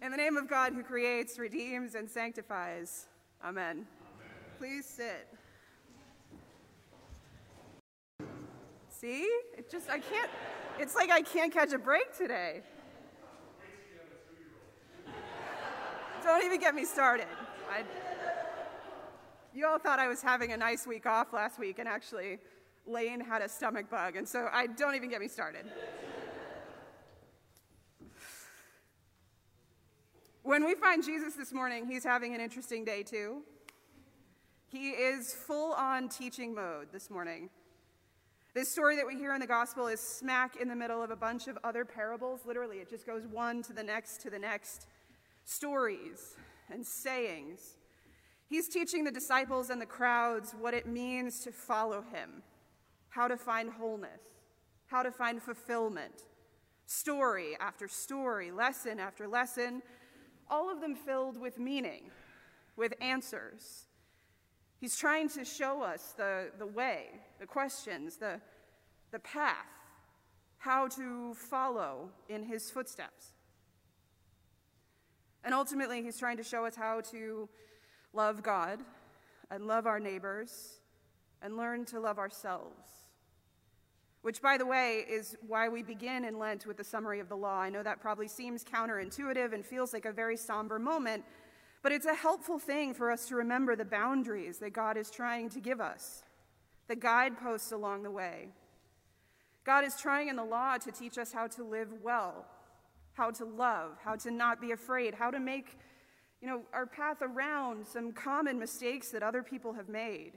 In the name of God who creates, redeems, and sanctifies. Amen. Amen. Please sit. See? It just, I can't, it's like I can't catch a break today. Don't even get me started. I, you all thought I was having a nice week off last week, and actually, Lane had a stomach bug, and so I don't even get me started. When we find Jesus this morning, he's having an interesting day too. He is full on teaching mode this morning. This story that we hear in the gospel is smack in the middle of a bunch of other parables. Literally, it just goes one to the next to the next. Stories and sayings. He's teaching the disciples and the crowds what it means to follow him, how to find wholeness, how to find fulfillment. Story after story, lesson after lesson, all of them filled with meaning, with answers. He's trying to show us the, the way, the questions, the, the path, how to follow in his footsteps. And ultimately, he's trying to show us how to love God and love our neighbors and learn to love ourselves. Which, by the way, is why we begin in Lent with the summary of the law. I know that probably seems counterintuitive and feels like a very somber moment, but it's a helpful thing for us to remember the boundaries that God is trying to give us, the guideposts along the way. God is trying in the law to teach us how to live well, how to love, how to not be afraid, how to make you know, our path around some common mistakes that other people have made.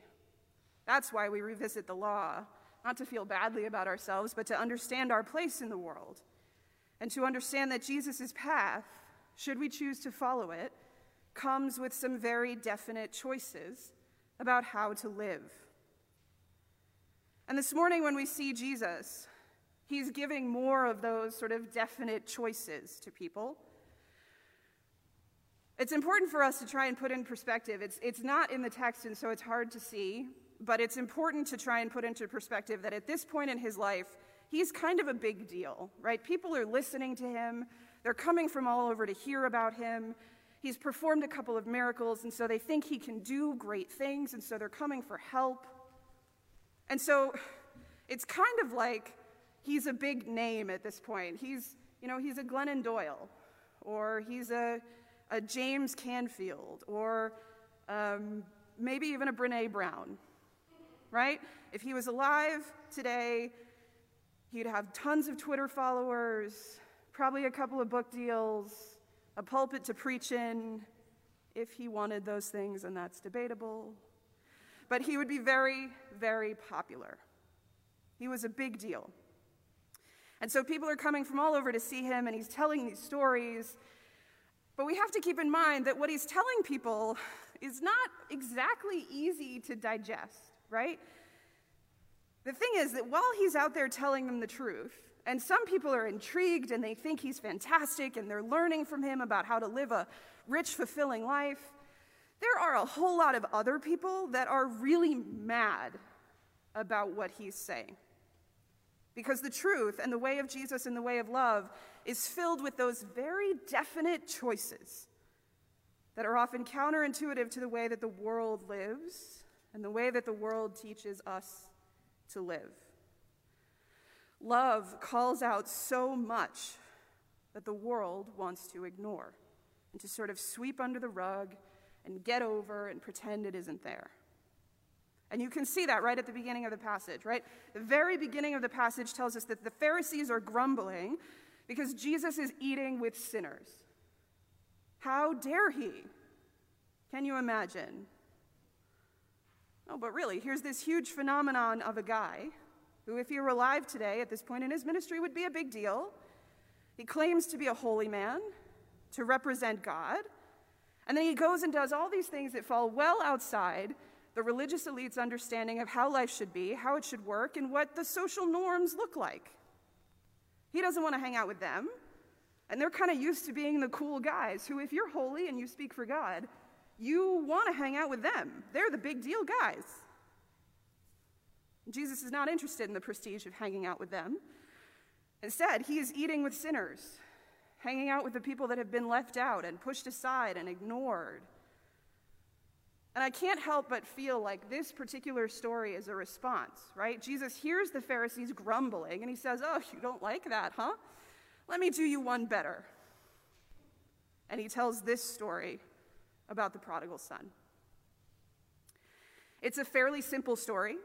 That's why we revisit the law not to feel badly about ourselves, but to understand our place in the world and to understand that Jesus' path, should we choose to follow it, comes with some very definite choices about how to live. And this morning, when we see Jesus, he's giving more of those sort of definite choices to people. It's important for us to try and put in perspective. It's, it's not in the text, and so it's hard to see, but it's important to try and put into perspective that at this point in his life, he's kind of a big deal, right? People are listening to him, they're coming from all over to hear about him. He's performed a couple of miracles, and so they think he can do great things, and so they're coming for help. And so it's kind of like he's a big name at this point. He's, you know, he's a Glennon Doyle, or he's a, a James Canfield, or um, maybe even a Brene Brown, right? If he was alive today, he'd have tons of Twitter followers, probably a couple of book deals, a pulpit to preach in, if he wanted those things, and that's debatable. But he would be very, very popular. He was a big deal. And so people are coming from all over to see him, and he's telling these stories. But we have to keep in mind that what he's telling people is not exactly easy to digest right? The thing is that while he's out there telling them the truth, and some people are intrigued and they think he's fantastic and they're learning from him about how to live a rich, fulfilling life, there are a whole lot of other people that are really mad about what he's saying. Because the truth and the way of Jesus and the way of love is filled with those very definite choices that are often counterintuitive to the way that the world lives and the way that the world teaches us to live. Love calls out so much that the world wants to ignore and to sort of sweep under the rug and get over and pretend it isn't there. And you can see that right at the beginning of the passage, right? The very beginning of the passage tells us that the Pharisees are grumbling because Jesus is eating with sinners. How dare he? Can you imagine? Oh, but really, here's this huge phenomenon of a guy who, if he were alive today at this point in his ministry, would be a big deal. He claims to be a holy man, to represent God, and then he goes and does all these things that fall well outside the religious elite's understanding of how life should be, how it should work, and what the social norms look like. He doesn't want to hang out with them, and they're kind of used to being the cool guys who, if you're holy and you speak for God, you want to hang out with them. They're the big deal guys. Jesus is not interested in the prestige of hanging out with them. Instead, he is eating with sinners. hanging out with the people that have been left out and pushed aside and ignored. And I can't help but feel like this particular story is a response, right? Jesus hears the Pharisees grumbling and he says, Oh, you don't like that, huh? Let me do you one better. And he tells this story about the prodigal son. It's a fairly simple story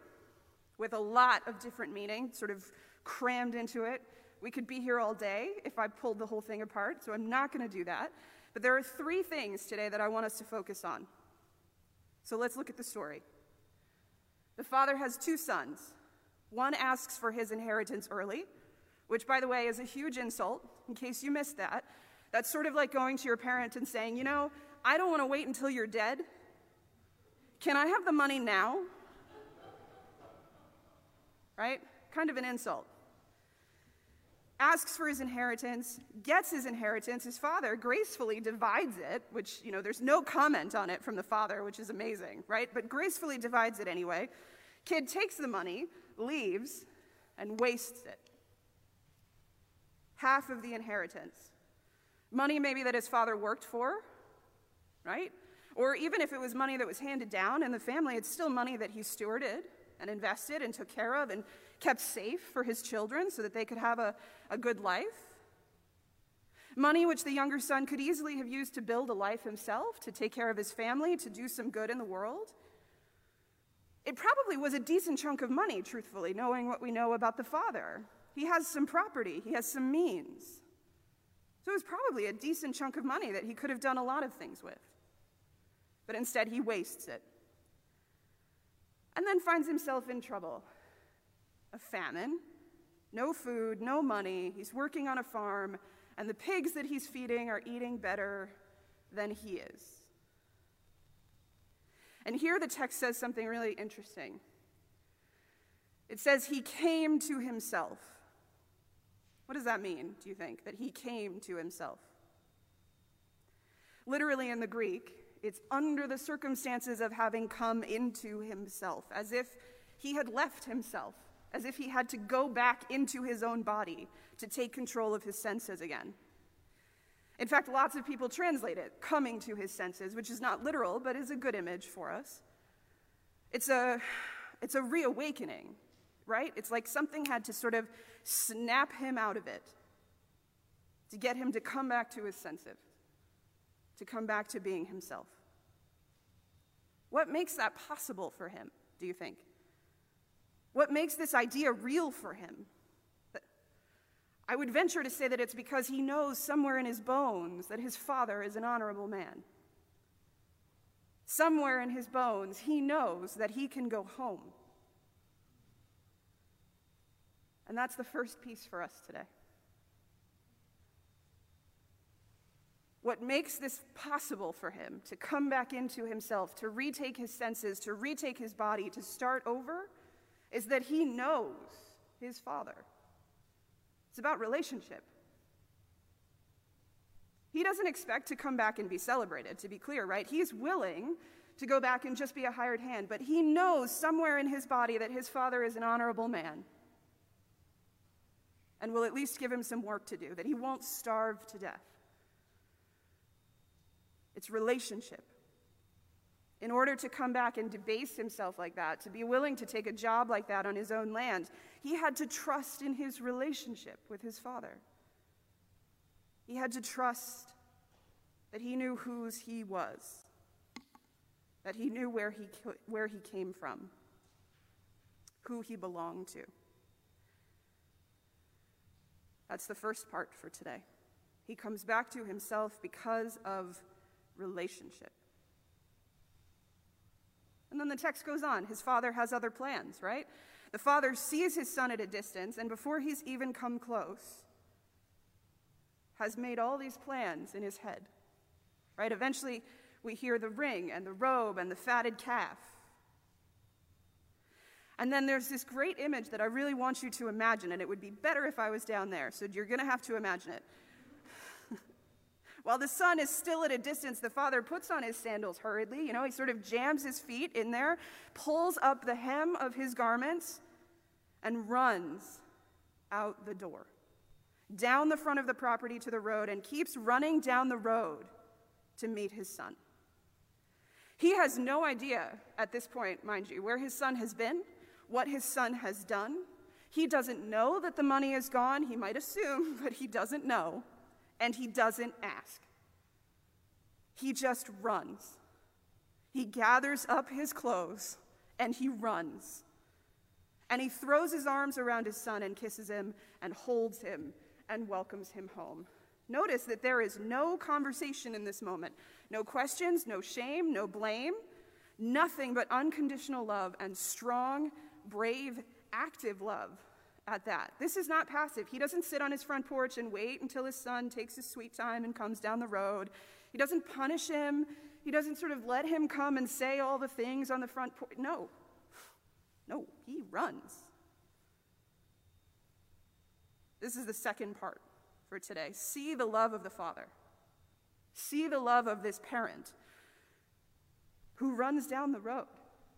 with a lot of different meaning, sort of crammed into it. We could be here all day if I pulled the whole thing apart, so I'm not going to do that. But there are three things today that I want us to focus on. So let's look at the story. The father has two sons. One asks for his inheritance early, which, by the way, is a huge insult, in case you missed that. That's sort of like going to your parent and saying, You know, I don't want to wait until you're dead. Can I have the money now? Right? Kind of an insult asks for his inheritance, gets his inheritance. His father gracefully divides it, which, you know, there's no comment on it from the father, which is amazing, right? But gracefully divides it anyway. Kid takes the money, leaves, and wastes it. Half of the inheritance. Money maybe that his father worked for, right? Or even if it was money that was handed down in the family, it's still money that he stewarded and invested and took care of and kept safe for his children so that they could have a, a good life. Money which the younger son could easily have used to build a life himself, to take care of his family, to do some good in the world. It probably was a decent chunk of money, truthfully, knowing what we know about the father. He has some property, he has some means. So it was probably a decent chunk of money that he could have done a lot of things with. But instead, he wastes it. And then finds himself in trouble a famine, no food, no money. He's working on a farm, and the pigs that he's feeding are eating better than he is. And here the text says something really interesting. It says, He came to himself. What does that mean, do you think? That he came to himself? Literally in the Greek, it's under the circumstances of having come into himself, as if he had left himself as if he had to go back into his own body to take control of his senses again. In fact, lots of people translate it coming to his senses, which is not literal, but is a good image for us. It's a, it's a reawakening, right? It's like something had to sort of snap him out of it to get him to come back to his senses, to come back to being himself. What makes that possible for him, do you think? What makes this idea real for him? I would venture to say that it's because he knows somewhere in his bones that his father is an honorable man. Somewhere in his bones, he knows that he can go home. And that's the first piece for us today. What makes this possible for him to come back into himself, to retake his senses, to retake his body, to start over, is that he knows his father. It's about relationship. He doesn't expect to come back and be celebrated, to be clear, right? He's willing to go back and just be a hired hand, but he knows somewhere in his body that his father is an honorable man and will at least give him some work to do, that he won't starve to death. It's relationship in order to come back and debase himself like that, to be willing to take a job like that on his own land, he had to trust in his relationship with his father. He had to trust that he knew whose he was, that he knew where he, where he came from, who he belonged to. That's the first part for today. He comes back to himself because of relationship. And then the text goes on. His father has other plans, right? The father sees his son at a distance, and before he's even come close, has made all these plans in his head, right? Eventually, we hear the ring and the robe and the fatted calf. And then there's this great image that I really want you to imagine, and it would be better if I was down there, so you're going to have to imagine it. While the son is still at a distance, the father puts on his sandals hurriedly. You know, he sort of jams his feet in there, pulls up the hem of his garments, and runs out the door. down the front of the property to the road and keeps running down the road to meet his son. He has no idea at this point, mind you, where his son has been, what his son has done. He doesn't know that the money is gone. He might assume, but he doesn't know. And he doesn't ask. He just runs. He gathers up his clothes and he runs. And he throws his arms around his son and kisses him and holds him and welcomes him home. Notice that there is no conversation in this moment no questions, no shame, no blame, nothing but unconditional love and strong, brave, active love at that. This is not passive. He doesn't sit on his front porch and wait until his son takes his sweet time and comes down the road. He doesn't punish him. He doesn't sort of let him come and say all the things on the front porch. No. No, he runs. This is the second part for today. See the love of the Father. See the love of this parent who runs down the road,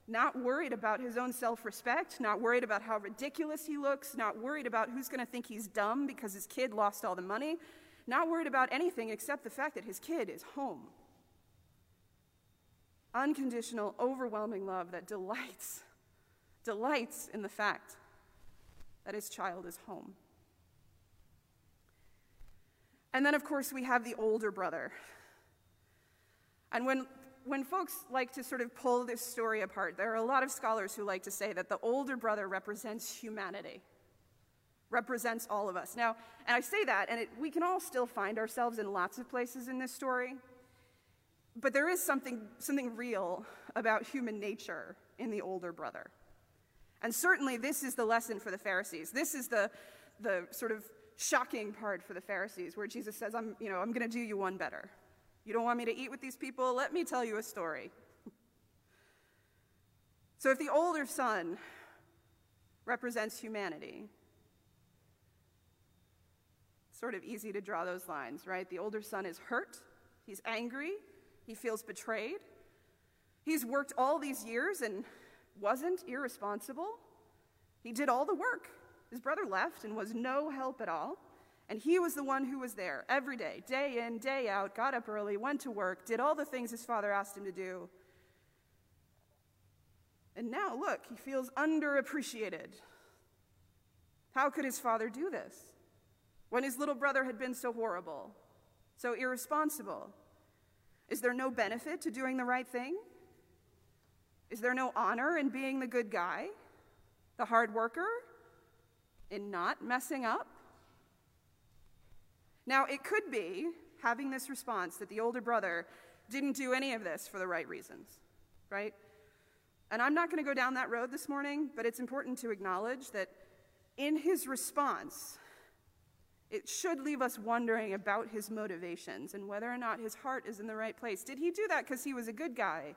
not worried about his own self respect, not worried about how ridiculous he looks, not worried about who's going to think he's dumb because his kid lost all the money, not worried about anything except the fact that his kid is home. Unconditional, overwhelming love that delights, delights in the fact that his child is home. And then, of course, we have the older brother. And when, when folks like to sort of pull this story apart, there are a lot of scholars who like to say that the older brother represents humanity, represents all of us. Now, and I say that, and it, we can all still find ourselves in lots of places in this story, but there is something, something real about human nature in the older brother. And certainly, this is the lesson for the Pharisees. This is the, the sort of shocking part for the Pharisees, where Jesus says, I'm, you know, I'm going to do you one better. You don't want me to eat with these people? Let me tell you a story. so, if the older son represents humanity, it's sort of easy to draw those lines, right? The older son is hurt, he's angry, he feels betrayed. He's worked all these years and wasn't irresponsible. He did all the work. His brother left and was no help at all. And he was the one who was there every day, day in, day out, got up early, went to work, did all the things his father asked him to do. And now, look, he feels underappreciated. How could his father do this when his little brother had been so horrible, so irresponsible? Is there no benefit to doing the right thing? Is there no honor in being the good guy, the hard worker, in not messing up? Now, it could be, having this response, that the older brother didn't do any of this for the right reasons, right? And I'm not going to go down that road this morning, but it's important to acknowledge that in his response, it should leave us wondering about his motivations and whether or not his heart is in the right place. Did he do that because he was a good guy?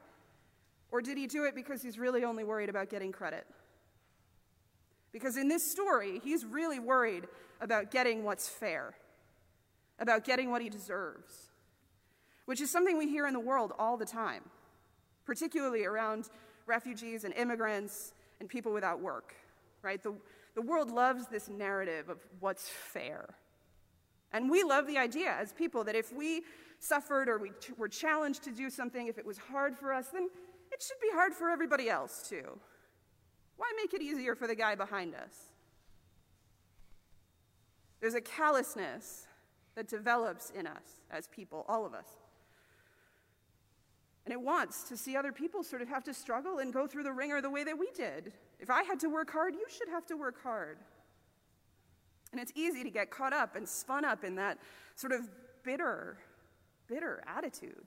Or did he do it because he's really only worried about getting credit? Because in this story, he's really worried about getting what's fair, about getting what he deserves, which is something we hear in the world all the time, particularly around refugees and immigrants and people without work, right? The, the world loves this narrative of what's fair. And we love the idea as people that if we suffered or we were challenged to do something, if it was hard for us, then it should be hard for everybody else too. Why make it easier for the guy behind us? There's a callousness that develops in us as people, all of us. And it wants to see other people sort of have to struggle and go through the wringer the way that we did. If I had to work hard, you should have to work hard. And it's easy to get caught up and spun up in that sort of bitter, bitter attitude.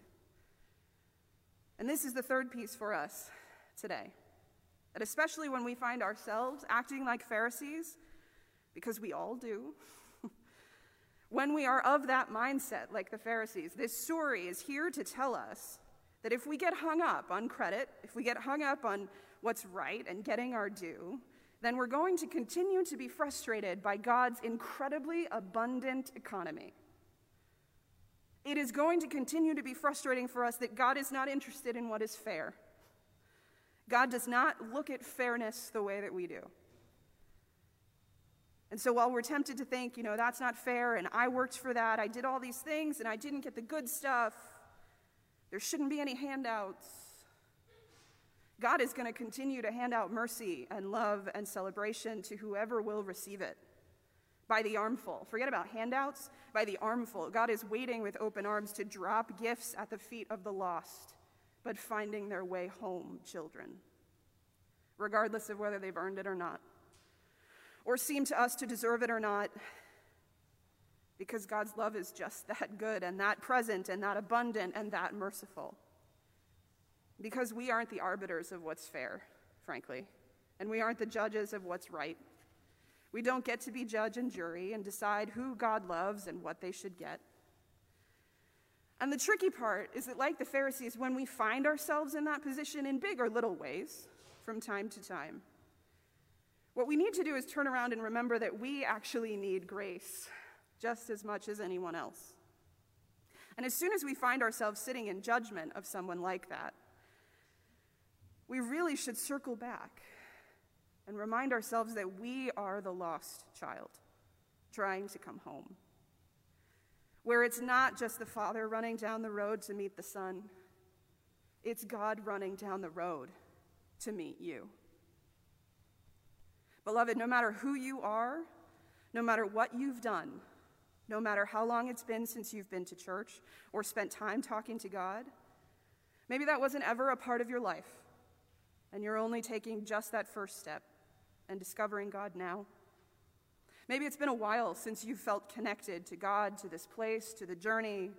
And this is the third piece for us today. That especially when we find ourselves acting like Pharisees, because we all do, when we are of that mindset like the Pharisees, this story is here to tell us that if we get hung up on credit, if we get hung up on what's right and getting our due, then we're going to continue to be frustrated by God's incredibly abundant economy. It is going to continue to be frustrating for us that God is not interested in what is fair. God does not look at fairness the way that we do. And so while we're tempted to think, you know, that's not fair and I worked for that, I did all these things and I didn't get the good stuff, there shouldn't be any handouts. God is going to continue to hand out mercy and love and celebration to whoever will receive it by the armful. Forget about handouts, by the armful. God is waiting with open arms to drop gifts at the feet of the lost, but finding their way home, children, regardless of whether they've earned it or not, or seem to us to deserve it or not, because God's love is just that good and that present and that abundant and that merciful. Because we aren't the arbiters of what's fair, frankly, and we aren't the judges of what's right. We don't get to be judge and jury and decide who God loves and what they should get. And the tricky part is that, like the Pharisees, when we find ourselves in that position in big or little ways from time to time, what we need to do is turn around and remember that we actually need grace just as much as anyone else. And as soon as we find ourselves sitting in judgment of someone like that, we really should circle back and remind ourselves that we are the lost child trying to come home. Where it's not just the father running down the road to meet the son, it's God running down the road to meet you. Beloved, no matter who you are, no matter what you've done, no matter how long it's been since you've been to church or spent time talking to God, maybe that wasn't ever a part of your life, and you're only taking just that first step and discovering God now. Maybe it's been a while since you felt connected to God, to this place, to the journey.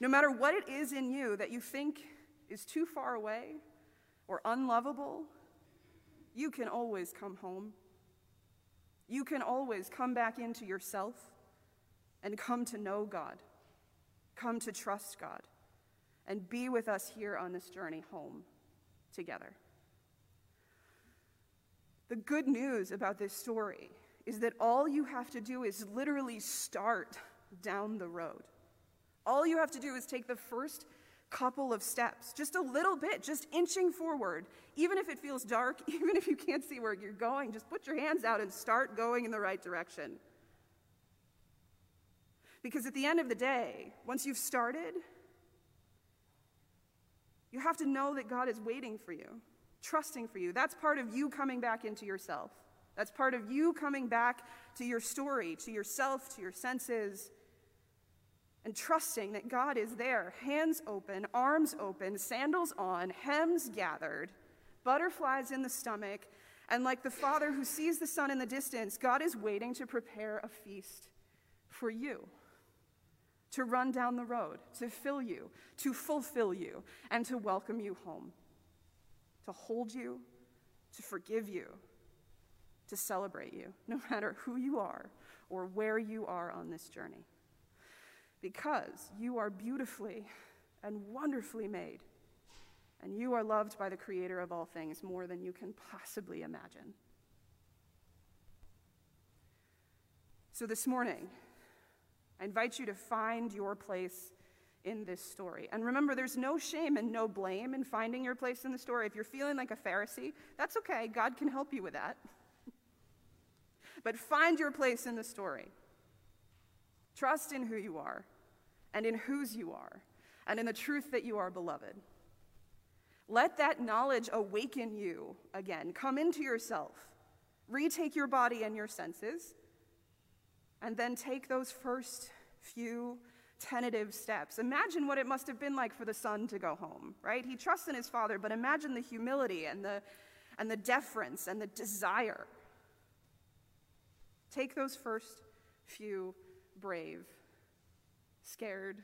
No matter what it is in you that you think is too far away or unlovable, you can always come home. You can always come back into yourself and come to know God, come to trust God, and be with us here on this journey home together. The good news about this story is that all you have to do is literally start down the road. All you have to do is take the first couple of steps, just a little bit, just inching forward. Even if it feels dark, even if you can't see where you're going, just put your hands out and start going in the right direction. Because at the end of the day, once you've started, you have to know that God is waiting for you trusting for you. That's part of you coming back into yourself. That's part of you coming back to your story, to yourself, to your senses, and trusting that God is there, hands open, arms open, sandals on, hems gathered, butterflies in the stomach, and like the father who sees the son in the distance, God is waiting to prepare a feast for you. To run down the road, to fill you, to fulfill you, and to welcome you home to hold you, to forgive you, to celebrate you, no matter who you are or where you are on this journey. Because you are beautifully and wonderfully made, and you are loved by the Creator of all things more than you can possibly imagine. So this morning, I invite you to find your place in this story. And remember, there's no shame and no blame in finding your place in the story. If you're feeling like a Pharisee, that's okay. God can help you with that. but find your place in the story. Trust in who you are and in whose you are and in the truth that you are beloved. Let that knowledge awaken you again. Come into yourself. Retake your body and your senses. And then take those first few tentative steps. Imagine what it must have been like for the son to go home, right? He trusts in his father, but imagine the humility and the, and the deference and the desire. Take those first few brave, scared,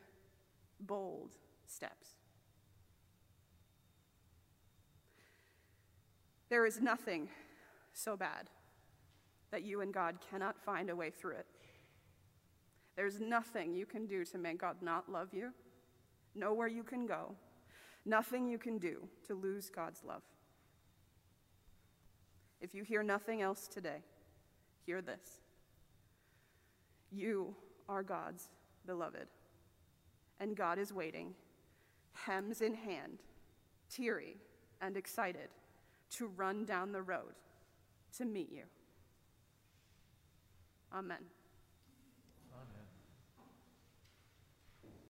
bold steps. There is nothing so bad that you and God cannot find a way through it. There's nothing you can do to make God not love you, nowhere you can go, nothing you can do to lose God's love. If you hear nothing else today, hear this. You are God's beloved, and God is waiting, hems in hand, teary and excited, to run down the road to meet you. Amen.